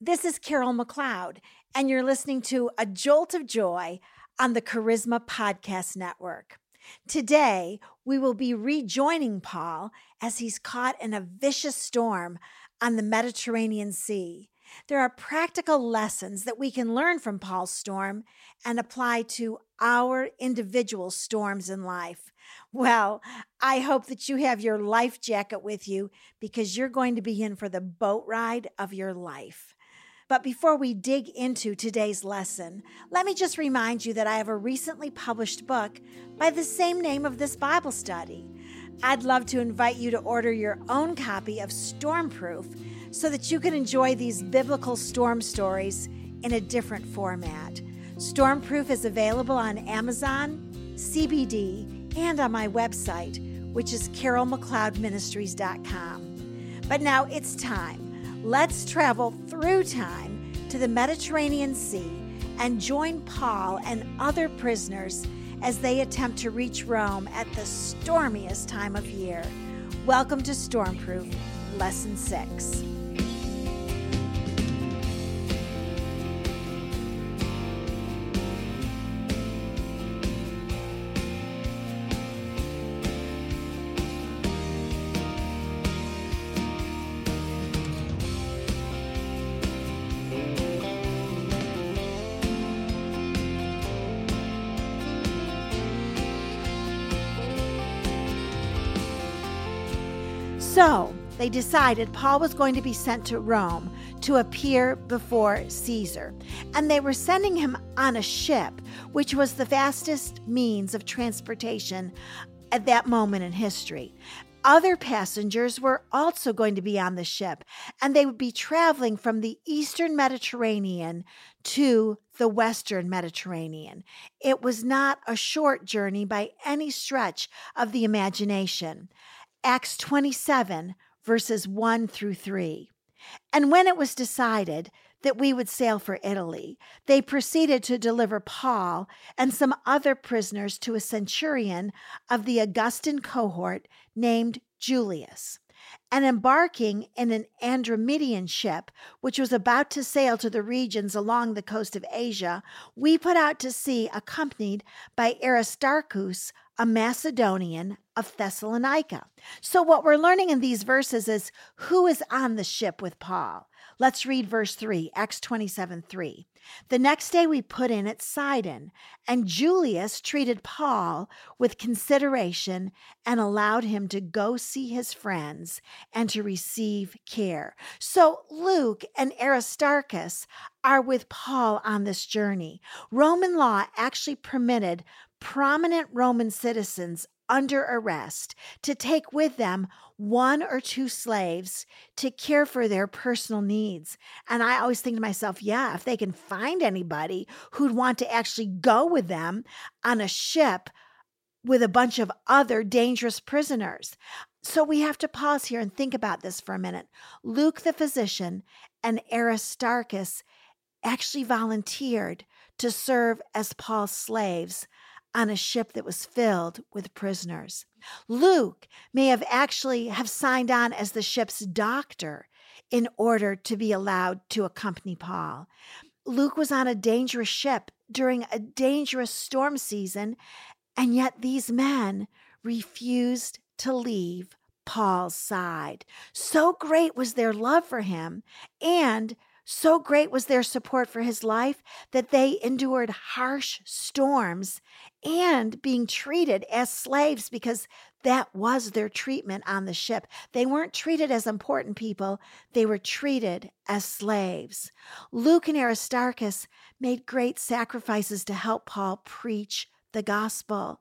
This is Carol McLeod, and you're listening to A Jolt of Joy on the Charisma Podcast Network. Today, we will be rejoining Paul as he's caught in a vicious storm on the Mediterranean Sea. There are practical lessons that we can learn from Paul's storm and apply to our individual storms in life. Well, I hope that you have your life jacket with you because you're going to be in for the boat ride of your life. But before we dig into today's lesson, let me just remind you that I have a recently published book by the same name of this Bible study. I'd love to invite you to order your own copy of Stormproof so that you can enjoy these biblical storm stories in a different format. Stormproof is available on Amazon, CBD, and on my website, which is carolmcleodministries.com. But now it's time. Let's travel through time to the Mediterranean Sea and join Paul and other prisoners as they attempt to reach Rome at the stormiest time of year. Welcome to Stormproof, Lesson 6. They decided Paul was going to be sent to Rome to appear before Caesar. And they were sending him on a ship, which was the fastest means of transportation at that moment in history. Other passengers were also going to be on the ship, and they would be traveling from the eastern Mediterranean to the western Mediterranean. It was not a short journey by any stretch of the imagination. Acts 27, verses 1 through 3. And when it was decided that we would sail for Italy, they proceeded to deliver Paul and some other prisoners to a centurion of the Augustan cohort named Julius. And embarking in an Adramyttian ship, which was about to sail to the regions along the coast of Asia, we put out to sea accompanied by Aristarchus, a Macedonian of Thessalonica. So, what we're learning in these verses is who is on the ship with Paul. Let's read verse 3, Acts 27 3. The next day we put in at Sidon, and Julius treated Paul with consideration and allowed him to go see his friends and to receive care. So Luke and Aristarchus are with Paul on this journey. Roman law actually permitted prominent Roman citizens under arrest to take with them one or two slaves to care for their personal needs. And I always think to myself, yeah, if they can find anybody who'd want to actually go with them on a ship with a bunch of other dangerous prisoners. So we have to pause here and think about this for a minute. Luke the physician and Aristarchus actually volunteered to serve as Paul's slaves on a ship that was filled with prisoners. Luke may have actually have signed on as the ship's doctor in order to be allowed to accompany Paul. Luke was on a dangerous ship during a dangerous storm season, and yet these men refused to leave Paul's side. So great was their love for him, and so great was their support for his life that they endured harsh storms and being treated as slaves because that was their treatment on the ship. They weren't treated as important people, they were treated as slaves. Luke and Aristarchus made great sacrifices to help Paul preach the gospel.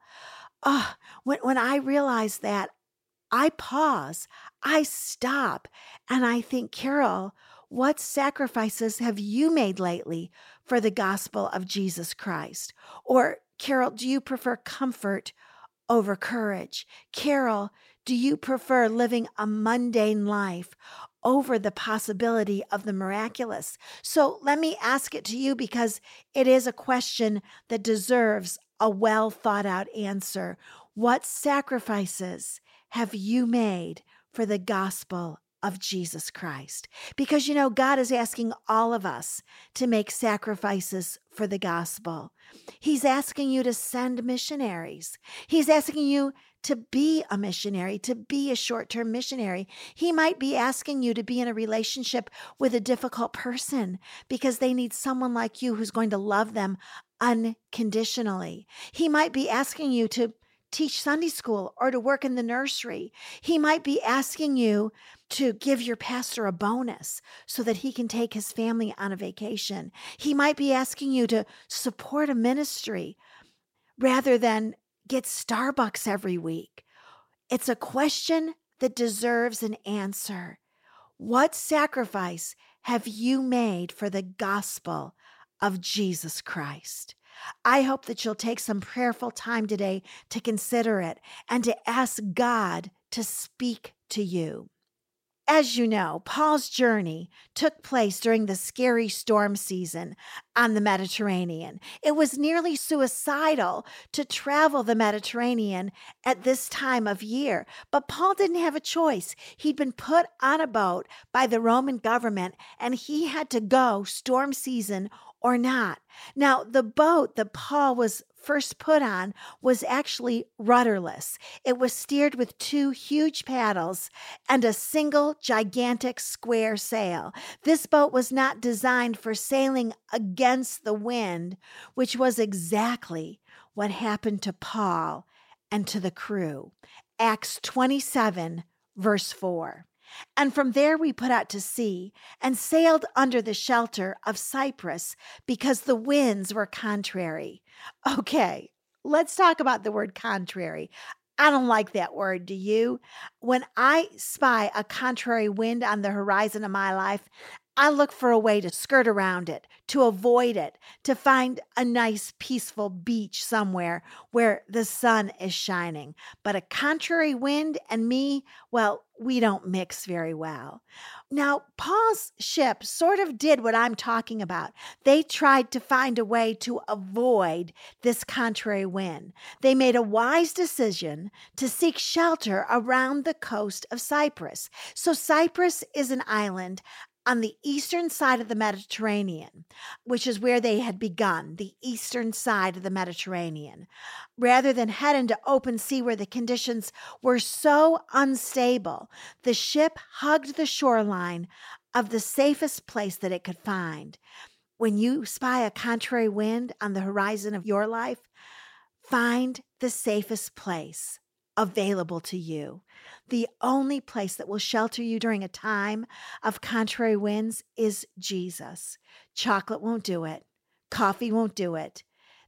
Oh, when, when I realize that, I pause, I stop, and I think, Carol, what sacrifices have you made lately for the gospel of Jesus Christ? Or, Carol, do you prefer comfort over courage? Carol, do you prefer living a mundane life over the possibility of the miraculous? So let me ask it to you because it is a question that deserves a well thought out answer. What sacrifices have you made for the gospel of Jesus Christ. Because you know, God is asking all of us to make sacrifices for the gospel. He's asking you to send missionaries. He's asking you to be a missionary, to be a short term missionary. He might be asking you to be in a relationship with a difficult person because they need someone like you who's going to love them unconditionally. He might be asking you to teach Sunday school or to work in the nursery. He might be asking you to give your pastor a bonus so that he can take his family on a vacation. He might be asking you to support a ministry rather than get Starbucks every week. It's a question that deserves an answer. What sacrifice have you made for the gospel of Jesus Christ? I hope that you'll take some prayerful time today to consider it and to ask God to speak to you. As you know, Paul's journey took place during the scary storm season on the Mediterranean. It was nearly suicidal to travel the Mediterranean at this time of year, but Paul didn't have a choice. He'd been put on a boat by the Roman government and he had to go storm season or not. Now, the boat that Paul was first put on was actually rudderless. It was steered with two huge paddles and a single gigantic square sail. This boat was not designed for sailing against the wind, which was exactly what happened to Paul and to the crew. Acts 27, verse 4. And from there we put out to sea and sailed under the shelter of Cyprus because the winds were contrary. Okay, let's talk about the word contrary. I don't like that word, do you? When I spy a contrary wind on the horizon of my life, I look for a way to skirt around it, to avoid it, to find a nice, peaceful beach somewhere where the sun is shining. But a contrary wind and me, well, we don't mix very well. Now, Paul's ship sort of did what I'm talking about. They tried to find a way to avoid this contrary wind. They made a wise decision to seek shelter around the coast of Cyprus. So, Cyprus is an island on the eastern side of the Mediterranean, which is where they had begun, the eastern side of the Mediterranean, rather than head into open sea where the conditions were so unstable. The ship hugged the shoreline of the safest place that it could find. When you spy a contrary wind on the horizon of your life, find the safest place available to you. The only place that will shelter you during a time of contrary winds is Jesus. Chocolate won't do it, coffee won't do it.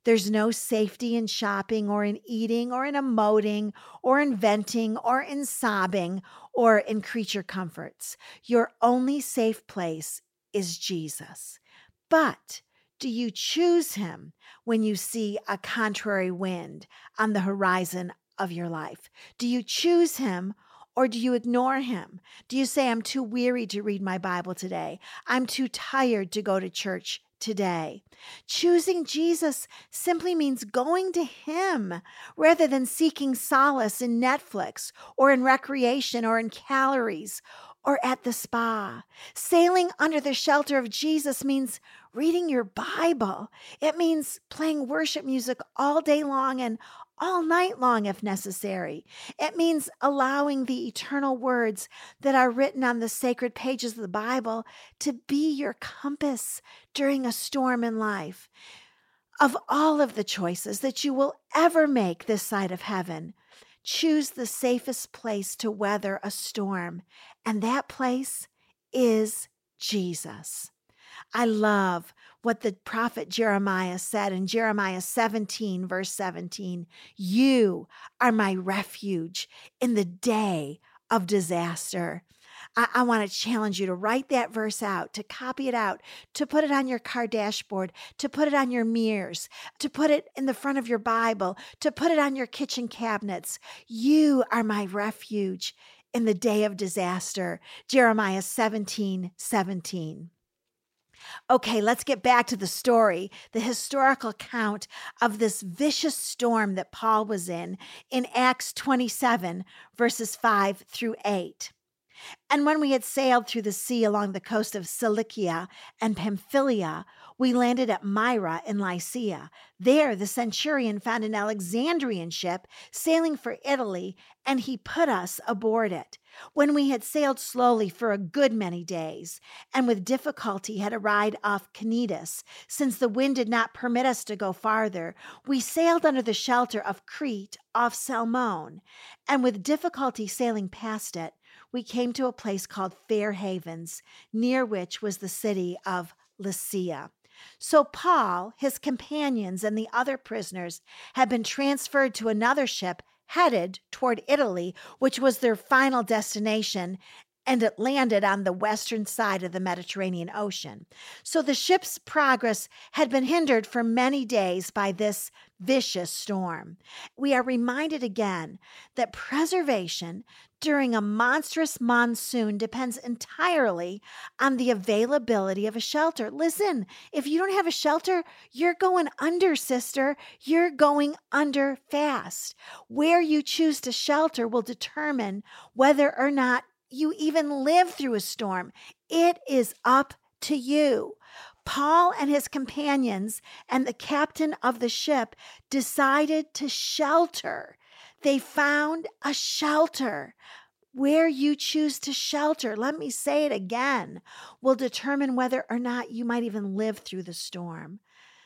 There's no safety in shopping or in eating or in emoting or in venting or in sobbing or in creature comforts. Your only safe place is Jesus. But do you choose him when you see a contrary wind on the horizon of your life? Do you choose him or do you ignore him? Do you say, I'm too weary to read my Bible today? I'm too tired to go to church today. Choosing Jesus simply means going to Him rather than seeking solace in Netflix or in recreation or in calories or at the spa. Sailing under the shelter of Jesus means reading your Bible. It means playing worship music all day long and all night long if necessary. It means allowing the eternal words that are written on the sacred pages of the Bible to be your compass during a storm in life. Of all of the choices that you will ever make this side of heaven, choose the safest place to weather a storm, and that place is Jesus. I love what the prophet Jeremiah said in Jeremiah 17, verse 17 You are my refuge in the day of disaster. I, I want to challenge you to write that verse out, to copy it out, to put it on your car dashboard, to put it on your mirrors, to put it in the front of your Bible, to put it on your kitchen cabinets. You are my refuge in the day of disaster. Jeremiah 17, 17. Okay, let's get back to the story, the historical account of this vicious storm that Paul was in in Acts 27, verses 5 through 8. And when we had sailed through the sea along the coast of Cilicia and Pamphylia, we landed at Myra in Lycia. There, the centurion found an Alexandrian ship sailing for Italy, and he put us aboard it. When we had sailed slowly for a good many days, and with difficulty had arrived off Cnidus, since the wind did not permit us to go farther, we sailed under the shelter of Crete off Salmone, and with difficulty sailing past it, we came to a place called Fair Havens, near which was the city of Lasea. So Paul, his companions, and the other prisoners had been transferred to another ship headed toward Italy, which was their final destination, and it landed on the western side of the Mediterranean Ocean. So the ship's progress had been hindered for many days by this vicious storm. We are reminded again that preservation during a monstrous monsoon depends entirely on the availability of a shelter. Listen, if you don't have a shelter, you're going under, sister. You're going under fast. Where you choose to shelter will determine whether or not you even live through a storm. It is up to you. Paul and his companions and the captain of the ship decided to shelter. They found a shelter. Where you choose to shelter, let me say it again, will determine whether or not you might even live through the storm.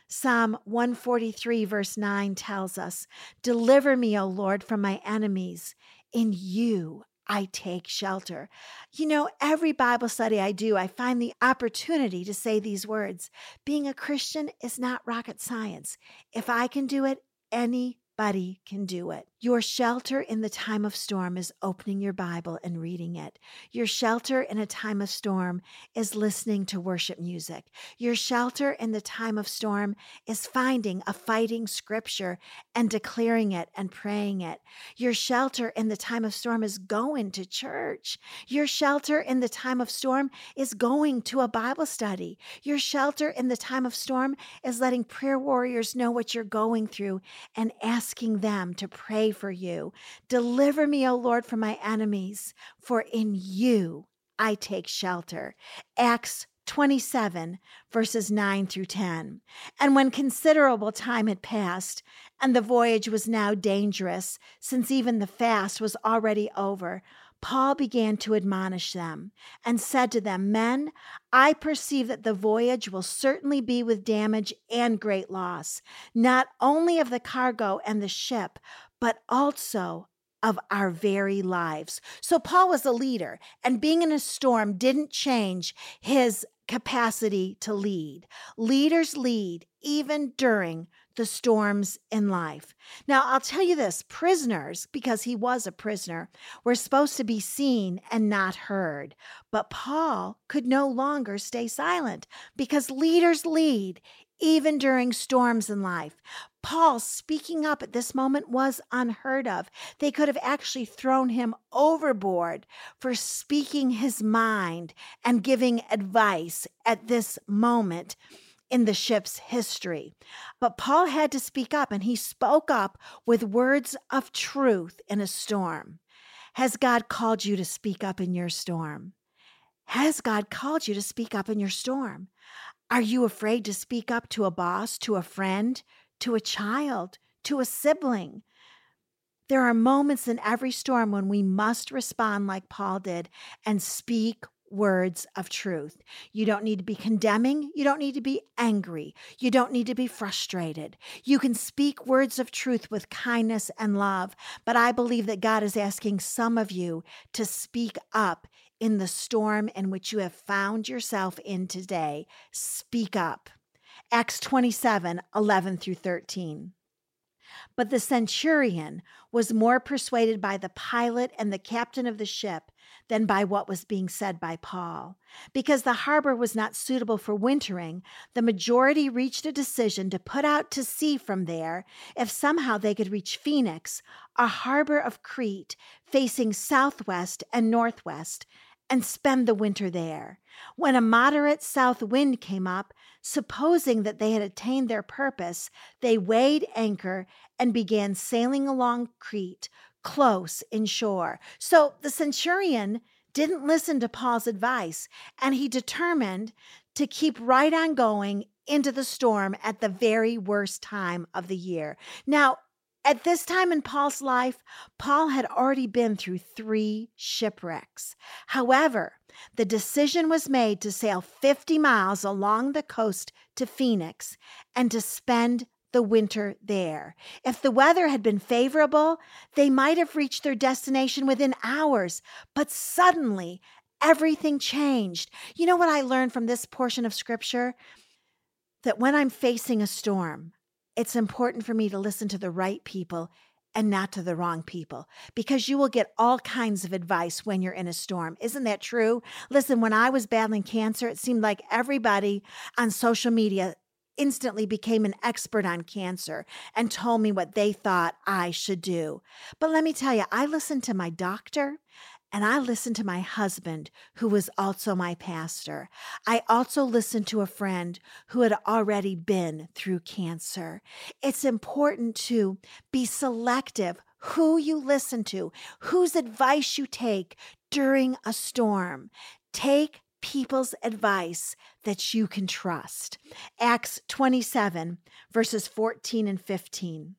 Psalm 143, verse 9 tells us, Deliver me, O Lord, from my enemies. In you I take shelter. You know, every Bible study I do, I find the opportunity to say these words. Being a Christian is not rocket science. If I can do it, any Anybody can do it. Your shelter in the time of storm is opening your Bible and reading it. Your shelter in a time of storm is listening to worship music. Your shelter in the time of storm is finding a fighting scripture and declaring it and praying it. Your shelter in the time of storm is going to church. Your shelter in the time of storm is going to a Bible study. Your shelter in the time of storm is letting prayer warriors know what you're going through and asking asking them to pray for you. Deliver me, O Lord, from my enemies, for in you I take shelter. Acts 27, verses 9 through 10. And when considerable time had passed, and the voyage was now dangerous, since even the fast was already over, Paul began to admonish them and said to them, Men, I perceive that the voyage will certainly be with damage and great loss, not only of the cargo and the ship, but also of our very lives. So Paul was a leader, and being in a storm didn't change his capacity to lead. Leaders lead even during the storms in life. Now, I'll tell you this prisoners, because he was a prisoner, were supposed to be seen and not heard. But Paul could no longer stay silent because leaders lead even during storms in life. Paul speaking up at this moment was unheard of. They could have actually thrown him overboard for speaking his mind and giving advice at this moment in the ship's history. But Paul had to speak up, and he spoke up with words of truth in a storm. Has God called you to speak up in your storm? Has God called you to speak up in your storm? Are you afraid to speak up to a boss, to a friend, to a child, to a sibling? There are moments in every storm when we must respond like Paul did and speak words of truth. You don't need to be condemning. You don't need to be angry. You don't need to be frustrated. You can speak words of truth with kindness and love. But I believe that God is asking some of you to speak up in the storm in which you have found yourself in today. Speak up. Acts 27 11 through 13. But the centurion was more persuaded by the pilot and the captain of the ship than by what was being said by Paul. Because the harbor was not suitable for wintering, the majority reached a decision to put out to sea from there if somehow they could reach Phoenix, a harbor of Crete facing southwest and northwest, and spend the winter there. When a moderate south wind came up, supposing that they had attained their purpose, they weighed anchor and began sailing along Crete, close inshore. So the centurion didn't listen to Paul's advice, and he determined to keep right on going into the storm at the very worst time of the year. Now, at this time in Paul's life, Paul had already been through three shipwrecks. However, the decision was made to sail 50 miles along the coast to Phoenix and to spend the winter there. If the weather had been favorable, they might have reached their destination within hours, but suddenly everything changed. You know what I learned from this portion of scripture? That when I'm facing a storm, it's important for me to listen to the right people and not to the wrong people because you will get all kinds of advice when you're in a storm. Isn't that true? Listen, when I was battling cancer, it seemed like everybody on social media instantly became an expert on cancer and told me what they thought I should do. But let me tell you, I listened to my doctor and I listened to my husband, who was also my pastor. I also listened to a friend who had already been through cancer. It's important to be selective who you listen to, whose advice you take during a storm. Take people's advice that you can trust. Acts 27, verses 14 and 15.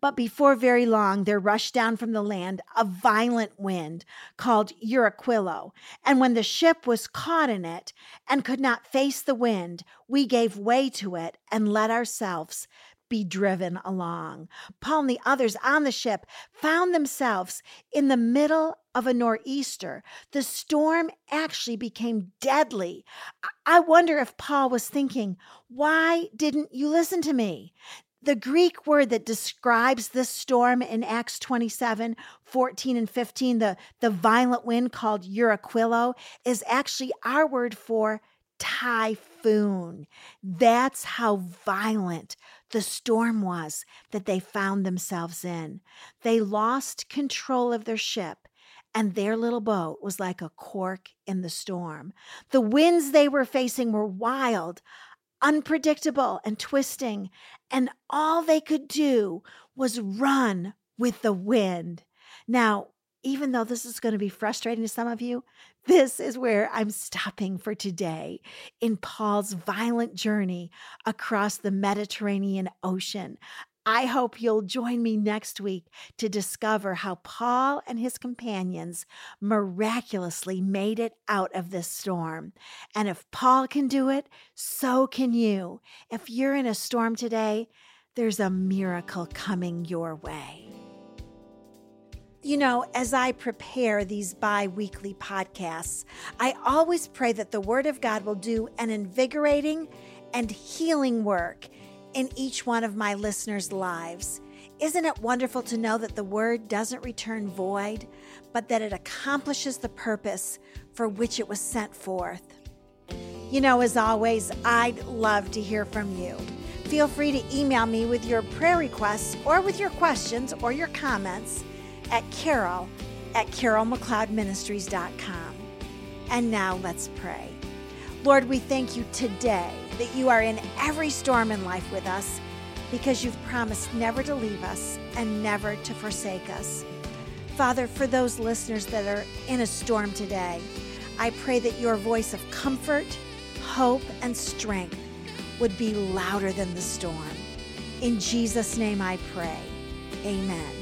But before very long, there rushed down from the land a violent wind called Euraquilo. And when the ship was caught in it and could not face the wind, we gave way to it and let ourselves be driven along. Paul and the others on the ship found themselves in the middle of a nor'easter. The storm actually became deadly. I wonder if Paul was thinking, Why didn't you listen to me? The Greek word that describes this storm in Acts 27 14 and 15, the, the violent wind called Euraquilo, is actually our word for typhoon. That's how violent the storm was that they found themselves in. They lost control of their ship and their little boat was like a cork in the storm. The winds they were facing were wild, unpredictable and twisting, and all they could do was run with the wind. Now, even though this is going to be frustrating to some of you, this is where I'm stopping for today in Paul's violent journey across the Mediterranean Ocean. I hope you'll join me next week to discover how Paul and his companions miraculously made it out of this storm. And if Paul can do it, so can you. If you're in a storm today, there's a miracle coming your way. You know, as I prepare these bi weekly podcasts, I always pray that the Word of God will do an invigorating and healing work in each one of my listeners' lives. Isn't it wonderful to know that the word doesn't return void, but that it accomplishes the purpose for which it was sent forth? You know, as always, I'd love to hear from you. Feel free to email me with your prayer requests or with your questions or your comments at carol at carolmcleodministries.com. And now let's pray. Lord, we thank you today that you are in every storm in life with us because you've promised never to leave us and never to forsake us. Father, for those listeners that are in a storm today, I pray that your voice of comfort, hope, and strength would be louder than the storm. In Jesus' name I pray. Amen.